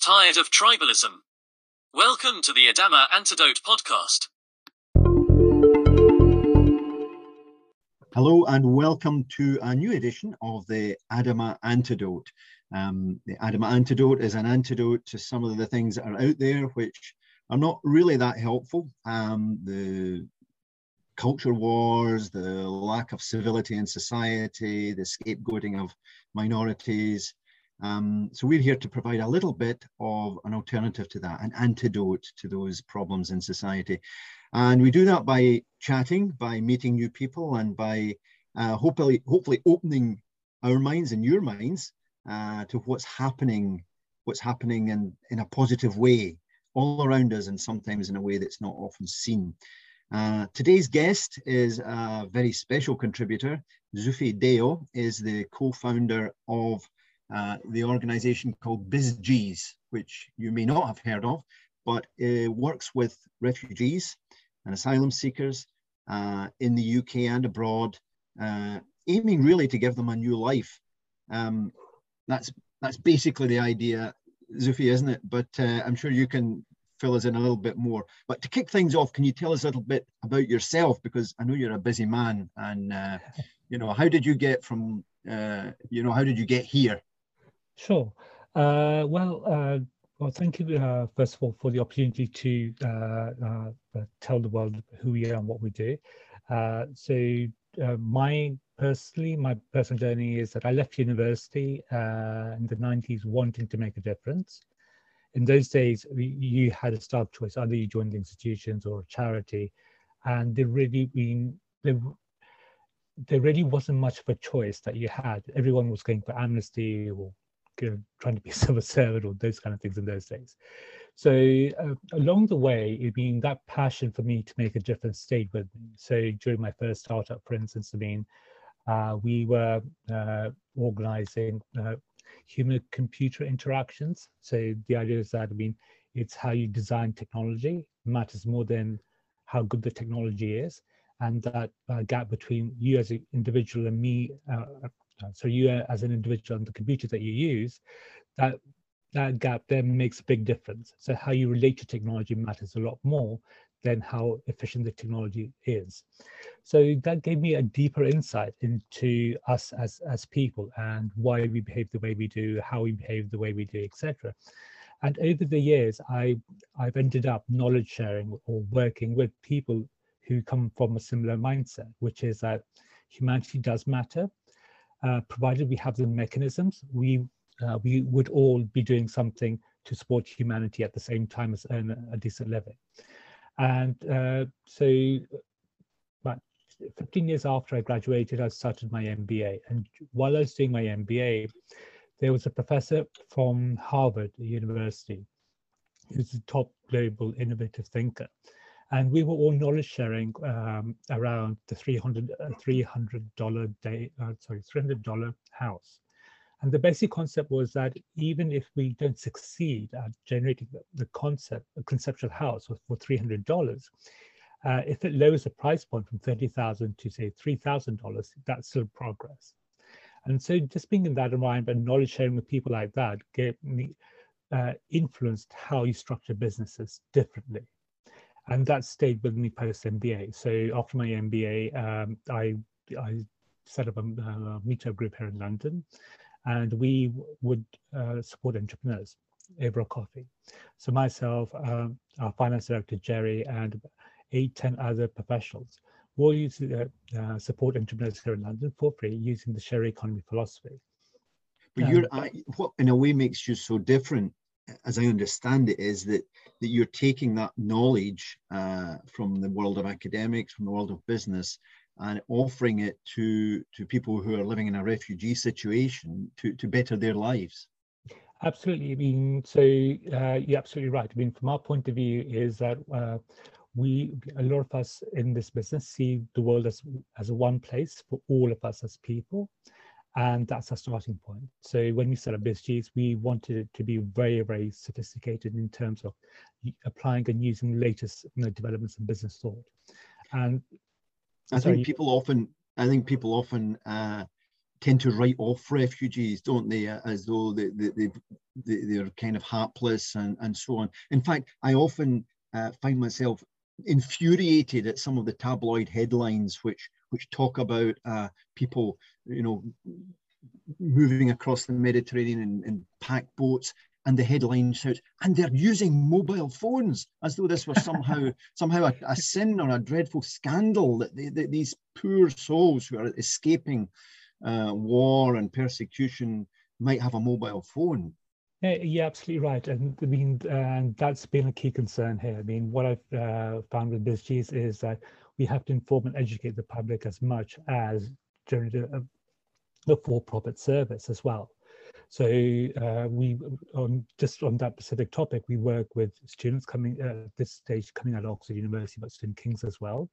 Tired of tribalism? Welcome to the Adamah Antidote podcast. Hello and welcome to a new edition of the Adamah Antidote. Um, the Adamah Antidote is an antidote to some of the things that are out there which are not really that helpful. Um, the culture wars, the lack of civility in society, the scapegoating of minorities. Um, so we're here to provide a little bit of an alternative to that, an antidote to those problems in society. And we do that by chatting, by meeting new people, and by uh, hopefully, hopefully opening our minds and your minds uh, to what's happening, what's happening in, in a positive way all around us, and sometimes in a way that's not often seen. Uh, today's guest is a very special contributor. Zufi Deo is the co-founder of uh, the organization called BizGees, which you may not have heard of, but it works with refugees and asylum seekers uh, in the UK and abroad, uh, aiming really to give them a new life. Um, that's that's basically the idea, Zufi, isn't it? But uh, I'm sure you can fill us in a little bit more. But to kick things off, can you tell us a little bit about yourself? Because I know you're a busy man, and uh, you know, how did you get from, uh, you know, how did you get here? Sure. Uh, well, uh, well, thank you uh, first of all for the opportunity to uh, tell the world who we are and what we do. so, my personally, my personal journey is that I left university in the 90s wanting to make a difference in those days, you had a stark choice: either you joined institutions or a charity, and there really been there, there really wasn't much of a choice that you had. Everyone was going for amnesty or know, trying to be civil servant or those kind of things in those days. So uh, along the way, it been that passion for me to make a difference stayed with me. So during my first startup, for instance, I mean, uh, we were uh, organizing uh, human computer interactions. So the idea is that, I mean, it's how you design technology matters more than how good the technology is. And that uh, gap between you as an individual and me, uh, so you uh, as an individual and the computer that you use, that that gap then makes a big difference. So how you relate to technology matters a lot more than how efficient the technology is. So that gave me a deeper insight into us as, as people and why we behave the way we do, how we behave the way we do, etc. And over the years, I, I've ended up knowledge sharing or working with people who come from a similar mindset, which is that humanity does matter. Uh, provided we have the mechanisms, we uh, we would all be doing something to support humanity at the same time as earn a decent living. And uh, so about 15 years after I graduated, I started my MBA. And while I was doing my MBA, there was a professor from Harvard University who's a top global innovative thinker. And we were all knowledge sharing um, around the 300 uh, $300 day, uh, sorry, $300 house. And the basic concept was that even if we don't succeed at generating the, concept, a conceptual house for $300, uh, if it lowers the price point from 30,000 to say $3,000, that's still progress. And so just being in that environment, knowledge sharing with people like that gave me, uh, influenced how you structure businesses differently. And that stayed with me post MBA. So after my MBA, um, I, I set up a, a meetup group here in London and we would uh, support entrepreneurs over a coffee. So myself, um, our finance director, Jerry, and eight, 10 other professionals will use, uh, uh, support entrepreneurs here in London for free using the share economy philosophy. But um, you're, I, what in a way makes you so different, as I understand it, is that, that you're taking that knowledge uh, from the world of academics, from the world of business, and offering it to to people who are living in a refugee situation to to better their lives. Absolutely. I mean so uh, you're absolutely right. I mean from our point of view is that uh, we a lot of us in this business see the world as as one place for all of us as people and that's our starting point. So when we set up BizGees, we wanted it to be very very sophisticated in terms of applying and using latest you know, developments in business thought. And I think people often, I think people often uh, tend to write off refugees, don't they, as though they, they, they, they're kind of hapless and, and so on. In fact, I often uh, find myself infuriated at some of the tabloid headlines which which talk about uh, people, you know, moving across the Mediterranean in, in packed boats and the headline says, and they're using mobile phones as though this was somehow somehow a, a, sin or a dreadful scandal that, they, that these poor souls who are escaping uh, war and persecution might have a mobile phone. Yeah, you're absolutely right, and I mean, and that's been a key concern here. I mean, what I've uh, found with BizGees is that we have to inform and educate the public as much as during the, the for-profit service as well. So uh, we, on just on that specific topic, we work with students coming uh, at this stage coming out of Oxford University, but St King's as well,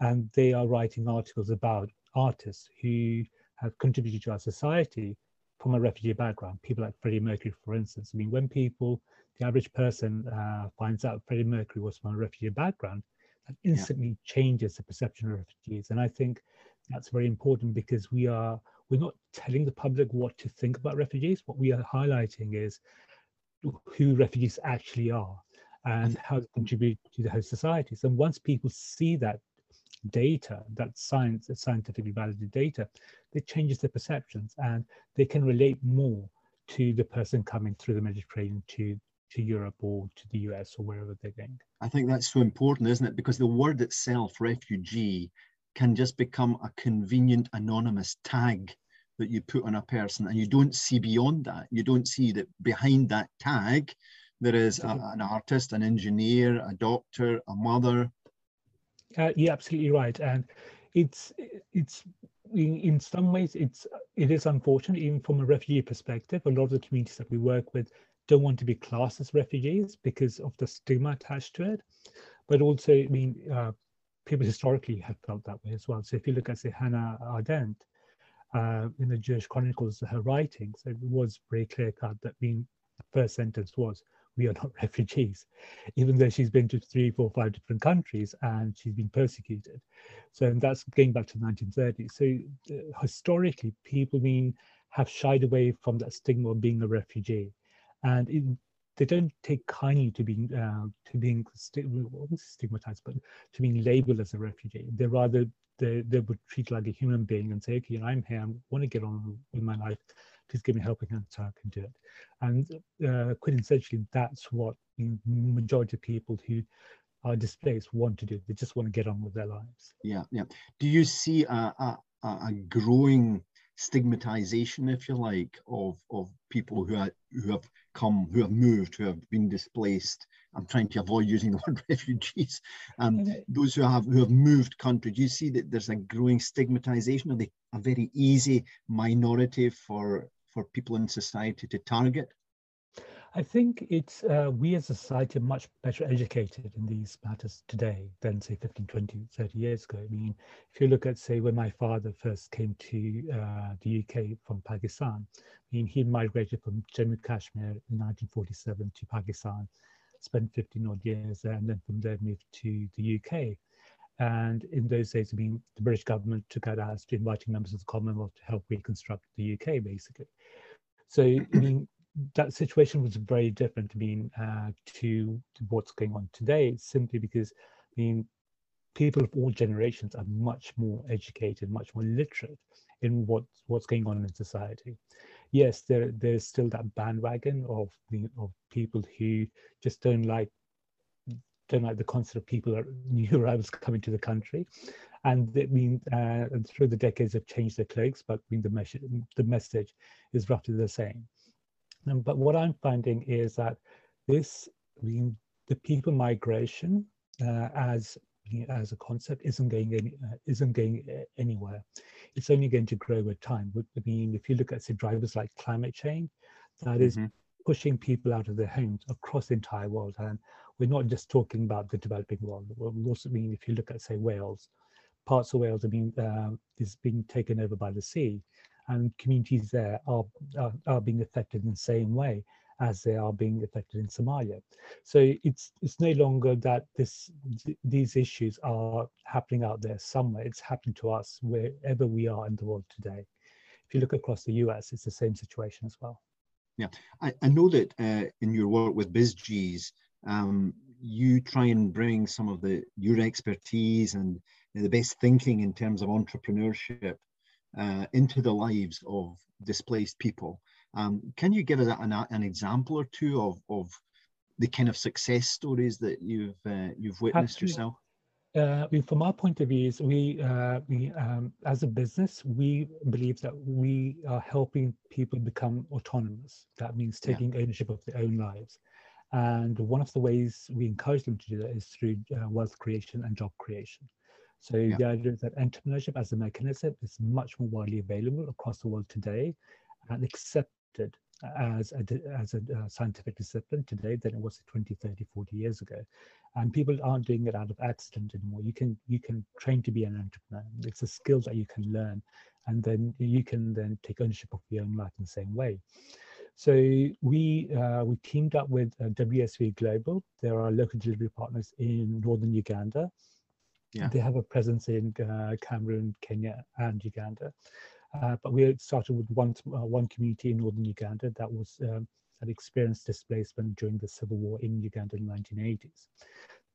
and they are writing articles about artists who have contributed to our society from a refugee background. People like Freddie Mercury, for instance. I mean, when people, the average person, uh, finds out Freddie Mercury was from a refugee background, that instantly yeah. changes the perception of refugees. And I think that's very important because we are we're not telling the public what to think about refugees. What we are highlighting is who refugees actually are and mm-hmm. how they contribute to the host societies. And once people see that data, that science, that scientifically validated data, it changes their perceptions and they can relate more to the person coming through the Mediterranean to to Europe or to the US or wherever they're going. I think that's so important, isn't it? Because the word itself, refugee, can just become a convenient anonymous tag that you put on a person and you don't see beyond that. You don't see that behind that tag, there is a, an artist, an engineer, a doctor, a mother. Uh, you're absolutely right. And it's, it's in, in some ways, it's, it is unfortunate, even from a refugee perspective, a lot of the communities that we work with don't want to be classed as refugees because of the stigma attached to it. But also, I mean, uh, people historically have felt that way as well. So if you look at, say, Hannah Arendt, uh, in the Jewish Chronicles, her writings, it was very clear cut that being the first sentence was, we are not refugees, even though she's been to three, four, five different countries and she's been persecuted. So that's going back to the 1930s. So uh, historically, people mean have shied away from that stigma of being a refugee. And it, they don't take kindly to being uh, to being stigmatized, but to being labeled as a refugee. They rather they, they would treat like a human being and say, okay, I'm here, I want to get on with my life. Please give me helping hand so I can do it. And uh, quintessentially, that's what the majority of people who are displaced want to do. They just want to get on with their lives. Yeah, yeah. Do you see a, a, a growing stigmatization, if you like, of, of people who, are, who have come, who have moved, who have been displaced. I'm trying to avoid using the word refugees. Um, those who have who have moved country. Do you see that there's a growing stigmatization? Are they a very easy minority for for people in society to target? I think it's uh, we as a society are much better educated in these matters today than say 15, 20, 30 years ago. I mean, if you look at say when my father first came to uh, the UK from Pakistan, I mean, he migrated from Jammu Kashmir in 1947 to Pakistan, spent 15 odd years there, and then from there moved to the UK. And in those days, I mean, the British government took out as to inviting members of the Commonwealth to help reconstruct the UK, basically. So, I mean, that situation was very different. I mean, uh, to, to what's going on today, simply because I mean, people of all generations are much more educated, much more literate in what what's going on in society. Yes, there there's still that bandwagon of the of people who just don't like don't like the concept of people are new arrivals coming to the country, and I mean uh, through the decades have changed their clothes, but I mean the message the message is roughly the same. Um, but what I'm finding is that this, I the people migration uh, as as a concept isn't going any, uh, isn't going anywhere. It's only going to grow with time. I mean, if you look at say drivers like climate change, that is mm -hmm. pushing people out of their homes across the entire world. And we're not just talking about the developing world. We also I mean if you look at say Wales, parts of Wales have been uh, is being taken over by the sea and communities there are, are, are being affected in the same way as they are being affected in Somalia. So it's it's no longer that this these issues are happening out there somewhere. It's happening to us wherever we are in the world today. if you look across the US, it's the same situation as well. Yeah, I, I know that uh, in your work with BizGees, um, you try and bring some of the your expertise and the best thinking in terms of entrepreneurship uh, into the lives of displaced people. Um, can you give us an, an example or two of, of the kind of success stories that you've uh, you've witnessed yourself? Uh, from our point of view, is we, uh, we um, as a business, we believe that we are helping people become autonomous. That means taking yeah. ownership of their own lives. And one of the ways we encourage them to do that is through uh, wealth creation and job creation. So yeah. the idea is that entrepreneurship as a mechanism is much more widely available across the world today and accepted as a, as a uh, scientific discipline today than it was 20, 30, 40 years ago. And people aren't doing it out of accident anymore. You can you can train to be an entrepreneur. It's a skill that you can learn, and then you can then take ownership of your own life in the same way. So we uh, we teamed up with uh, WSV Global. There are local delivery partners in northern Uganda. Yeah. They have a presence in uh, Cameroon, Kenya, and Uganda. Uh, but we started with one uh, one community in northern Uganda that was um, that experienced displacement during the civil war in Uganda in the 1980s.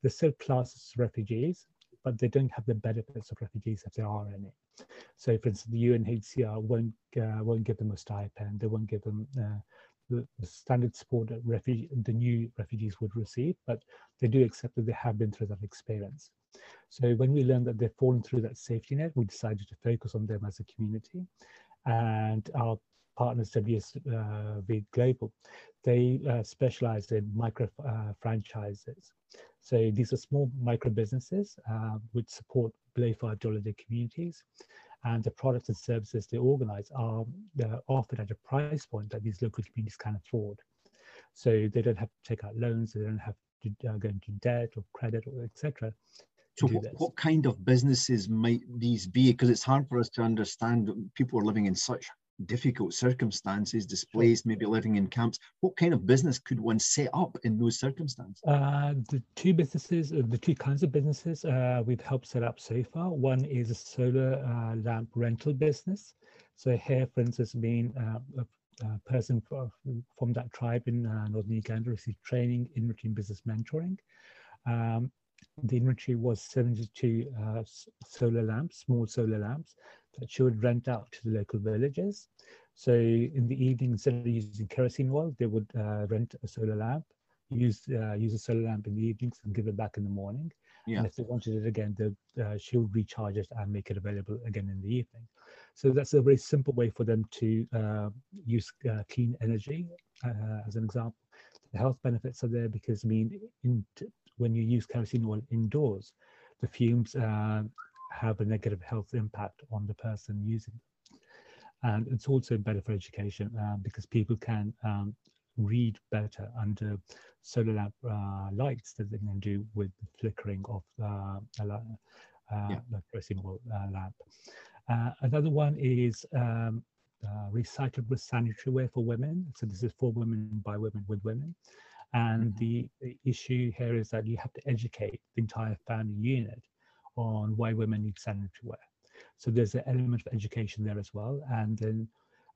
They're still classed as refugees, but they don't have the benefits of refugees if there are any. So, for instance, the UNHCR won't uh, won't give them a stipend. They won't give them uh, the, the, standard support that refugee, the new refugees would receive, but they do accept that they have been through that experience. So when we learned that they've fallen through that safety net, we decided to focus on them as a community. And our partners, WSV uh, Global, they uh, specialize in micro uh, franchises. So these are small micro businesses uh, which support below $5 day communities. And the products and services they organize are uh, offered at a price point that these local communities can afford. So they don't have to take out loans, they don't have to uh, go into debt or credit or etc. So what, what, kind of businesses might these be? Because it's hard for us to understand. People are living in such difficult circumstances, displaced, maybe living in camps. What kind of business could one set up in those circumstances? Uh, the two businesses, uh, the two kinds of businesses uh, we've helped set up so far. One is a solar uh, lamp rental business. So here, for instance, being uh, a, a, person from that tribe in uh, northern Uganda received training in routine business mentoring. Um, the inventory was 72 uh, solar lamps, small solar lamps that she would rent out to the local villages. So in the evening, instead of using kerosene oil, they would uh, rent a solar lamp, use uh, use a solar lamp in the evenings and give it back in the morning. Yeah. And if they wanted it again, uh, she would recharge it and make it available again in the evening. So that's a very simple way for them to uh, use uh, clean energy, uh, as an example. The health benefits are there because I mean, in when you use kerosene oil indoors, the fumes uh, have a negative health impact on the person using them. And it's also better for education uh, because people can um, read better under solar lamp uh, lights than they can do with the flickering of uh, a yeah. kerosene oil uh, lamp. Uh, another one is um, uh, recyclable sanitary wear for women. So this is for women by women with women. And mm-hmm. the, the issue here is that you have to educate the entire family unit on why women need sanitary wear. So there's an element of education there as well. And then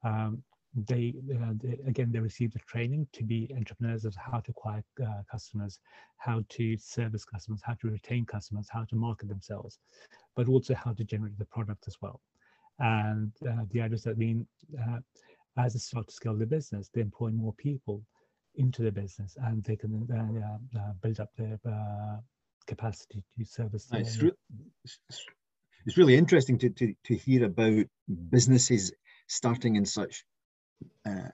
um, they, uh, they, again they receive the training to be entrepreneurs of how to acquire uh, customers, how to service customers, how to retain customers, how to market themselves, but also how to generate the product as well. And uh, the idea is that mean uh, as they start to scale the business, they employ more people into the business and they can uh, uh, build up their uh, capacity to service. It's, re- it's really interesting to, to, to hear about businesses starting in such uh,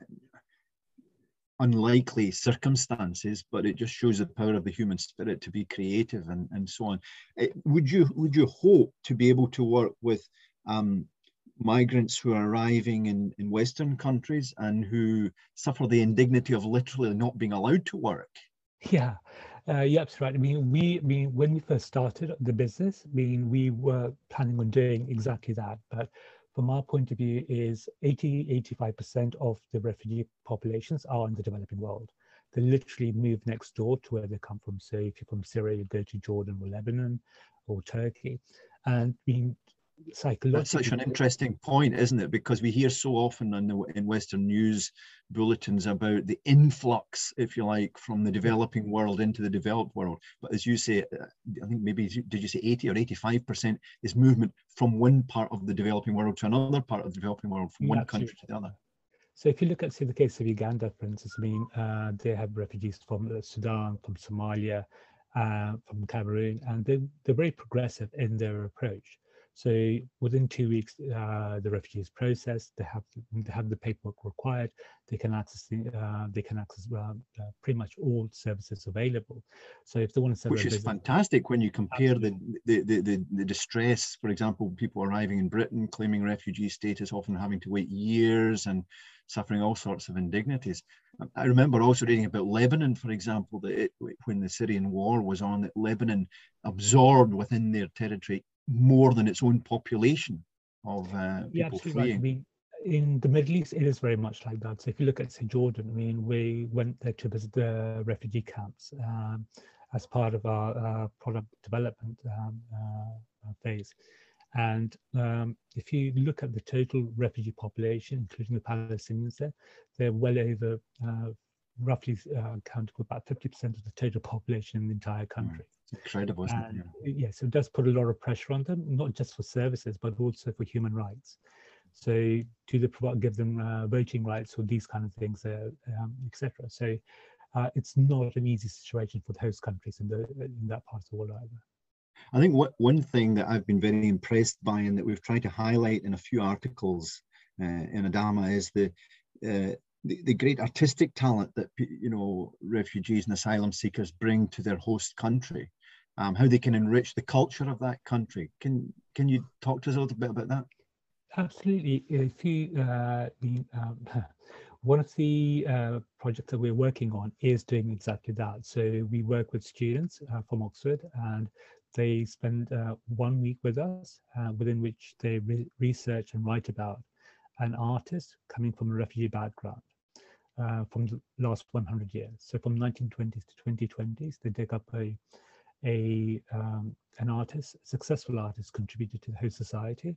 unlikely circumstances, but it just shows the power of the human spirit to be creative and, and so on. It, would you would you hope to be able to work with um, migrants who are arriving in, in Western countries and who suffer the indignity of literally not being allowed to work. Yeah, uh, you're right. I mean, we, I mean, when we first started the business, I mean, we were planning on doing exactly that. But from our point of view, is 80, 85% of the refugee populations are in the developing world. They literally move next door to where they come from. So if you're from Syria, you go to Jordan or Lebanon or Turkey. And being That's such an interesting point, isn't it? Because we hear so often in, the, in Western news bulletins about the influx, if you like, from the developing world into the developed world. But as you say, uh, I think maybe did you say 80 or 85 percent is movement from one part of the developing world to another part of the developing world, from one country to the other. So if you look at, say, the case of Uganda, for instance, I mean, uh, they have refugees from Sudan, from Somalia, uh, from Cameroon, and they, they're very progressive in their approach. So within two weeks, uh, the refugee is processed. They have they have the paperwork required. They can access the, uh, they can access uh, uh pretty much all services available. So if they want to set which is visit, fantastic when you compare the, the, the the the distress, for example, people arriving in Britain claiming refugee status, often having to wait years and suffering all sorts of indignities. I remember also reading about Lebanon, for example, that it, when the Syrian war was on, that Lebanon absorbed within their territory more than its own population of uh, people yeah, fleeing. Right. I mean, in the Middle East, it is very much like that. So if you look at, say, Jordan, I mean, we went there to visit the refugee camps um, as part of our uh, product development um, uh, phase. And um, if you look at the total refugee population, including the Palestinians there, they're well over, uh, roughly uh, count about 50% of the total population in the entire country. Incredible, isn't and, it? Yeah. Yes, it does put a lot of pressure on them, not just for services, but also for human rights. So do they provide, give them uh, voting rights or these kind of things, uh, um, etc. So uh, it's not an easy situation for the host countries in the in that part of the world either. I think what one thing that I've been very impressed by and that we've tried to highlight in a few articles uh, in Adamah is the, uh, the, the great artistic talent that you know refugees and asylum seekers bring to their host country, um, how they can enrich the culture of that country. Can can you talk to us a little bit about that? Absolutely. You uh, um, one of the uh, projects that we're working on is doing exactly that. So we work with students uh, from Oxford and they spend uh, one week with us, uh, within which they re research and write about an artist coming from a refugee background uh, from the last 100 years. So from 1920s to 2020s, they take up a, a um, an artist, a successful artist, contributed to the host society,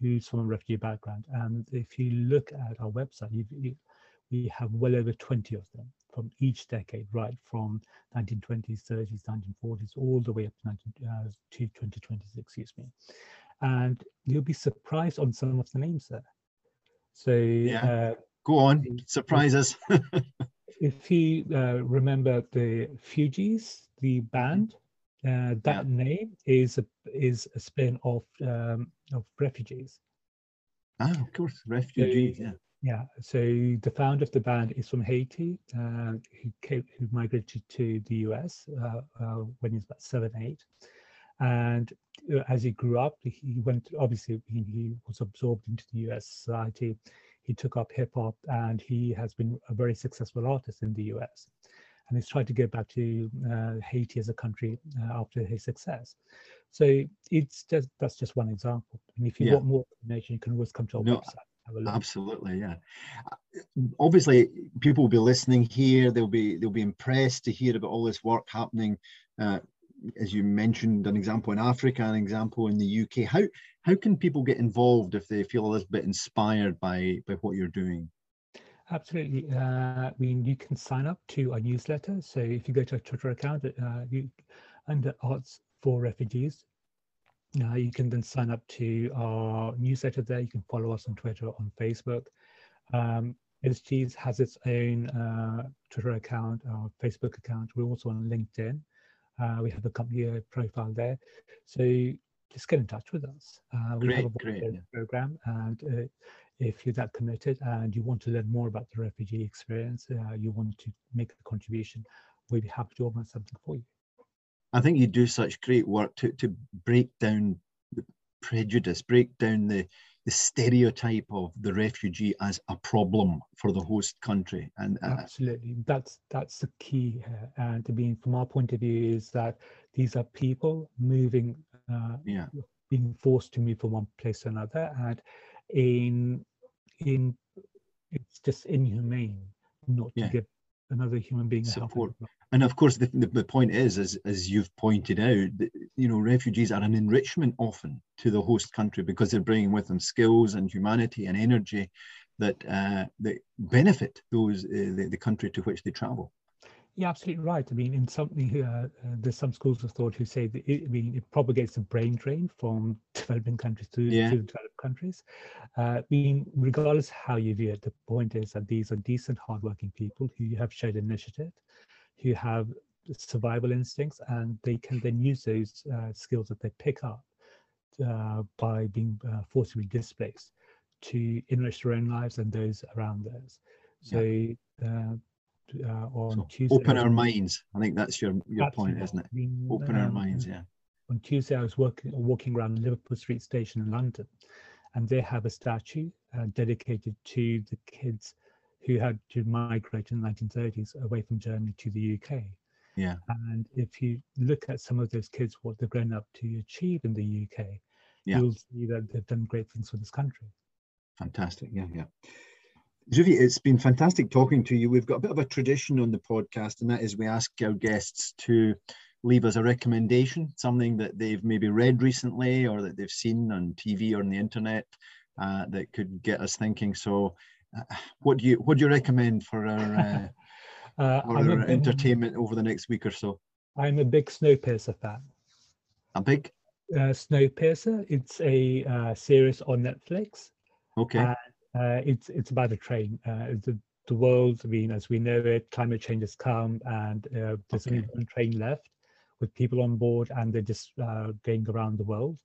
who's from a refugee background. And if you look at our website, you, you, we have well over 20 of them from each decade, right from 1920s, 30s, 1940s, all the way up to, 19, uh, to 2026, excuse me. And you'll be surprised on some of the names there. So yeah. Uh, go on, surprise us. if you uh, remember the Fugees, the band, uh, that yeah. name is a is a spin off um, of refugees. Ah, of course, refugees. So, yeah. Yeah, so the founder of the band is from Haiti. Uh, he came, who migrated to the US uh, uh, when he was about seven, eight, and uh, as he grew up, he went. Obviously, he, he was absorbed into the US society. He took up hip hop, and he has been a very successful artist in the US. And he's tried to get back to uh, Haiti as a country uh, after his success. So it's just that's just one example. And if you yeah. want more information, you can always come to our no, website Absolutely, yeah. Obviously, people will be listening here. They'll be they'll be impressed to hear about all this work happening. Uh, as you mentioned, an example in Africa, an example in the UK. How how can people get involved if they feel a little bit inspired by by what you're doing? Absolutely. Uh, I mean, you can sign up to our newsletter. So if you go to our Twitter account, uh, you, under Arts for Refugees, uh, you can then sign up to our newsletter there. You can follow us on Twitter, on Facebook. Um, SGs has its own uh, Twitter account, our Facebook account. We're also on LinkedIn. Uh, we have a company profile there. So just get in touch with us. Uh, we great, have a great, program, and uh, if you're that committed and you want to learn more about the refugee experience, uh, you want to make a contribution, we'd be happy to organize something for you. I think you do such great work to, to break down the prejudice, break down the, the stereotype of the refugee as a problem for the host country. And uh, absolutely, that's that's the key. And to be from our point of view is that these are people moving, uh, yeah, being forced to move from one place to another, and in in it's just inhumane not to give another human being support. And of course, the, the, the, point is, as, as you've pointed out, you know, refugees are an enrichment often to the host country because they're bringing with them skills and humanity and energy that uh, that benefit those uh, the, the country to which they travel. Yeah, absolutely right. I mean, in something, uh, uh, there's some schools of thought who say that it, I mean, it propagates a brain drain from developing countries to, yeah. to developed countries. Uh, I mean, regardless how you view it, the point is that these are decent, hardworking people who have showed initiative, who have survival instincts, and they can then use those uh, skills that they pick up uh, by being uh, forcibly displaced to enrich their own lives and those around theirs. So. Yeah uh, on so Tuesday. Open our minds. I think that's your your point, isn't it? open um, our minds. Yeah. On Tuesday, I was working walking around Liverpool Street Station in London, and they have a statue uh, dedicated to the kids who had to migrate in the 1930s away from Germany to the UK. Yeah. And if you look at some of those kids, what they've grown up to achieve in the UK, yeah. you'll see that they've done great things for this country. Fantastic. Yeah, yeah. Zufi, it's been fantastic talking to you. We've got a bit of a tradition on the podcast, and that is we ask our guests to leave us a recommendation, something that they've maybe read recently or that they've seen on TV or on the internet uh, that could get us thinking. So, uh, what do you what do you recommend for our, uh, uh, for our entertainment over the next week or so? I'm a big Snowpiercer fan. A big uh, Snowpiercer. It's a uh, series on Netflix. Okay. Uh, it's it's about a train. Uh, the, the world, I mean, as we know it, climate change has come, and uh, there's okay. only one train left with people on board, and they're just uh, going around the world.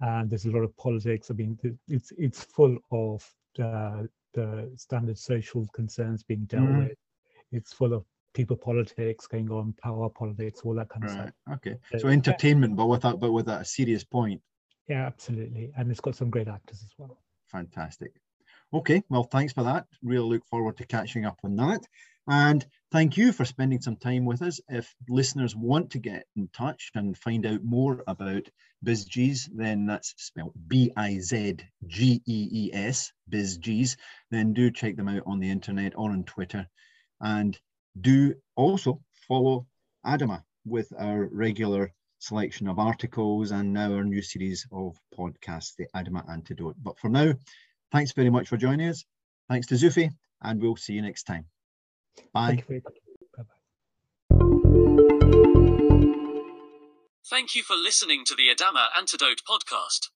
And there's a lot of politics. I mean, it's it's full of uh, the standard social concerns being dealt mm. with. It's full of people politics going on, power politics, all that kind of right. stuff. Okay, so, so entertainment, yeah. but without but with a serious point. Yeah, absolutely, and it's got some great actors as well. Fantastic. Okay, well, thanks for that. Really look forward to catching up on that. And thank you for spending some time with us. If listeners want to get in touch and find out more about BizGees, then that's spelled B I Z G E E S, BizGees, then do check them out on the internet or on Twitter. And do also follow Adamah with our regular selection of articles and now our new series of podcasts, the Adamah Antidote. But for now, Thanks very much for joining us. Thanks to Zufi, and we'll see you next time. Bye. Thank Thank you for listening to the Adamah Antidote podcast.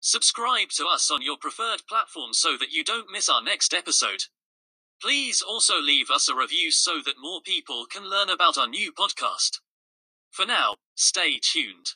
Subscribe to us on your preferred platform so that you don't miss our next episode. Please also leave us a review so that more people can learn about our new podcast. For now, stay tuned.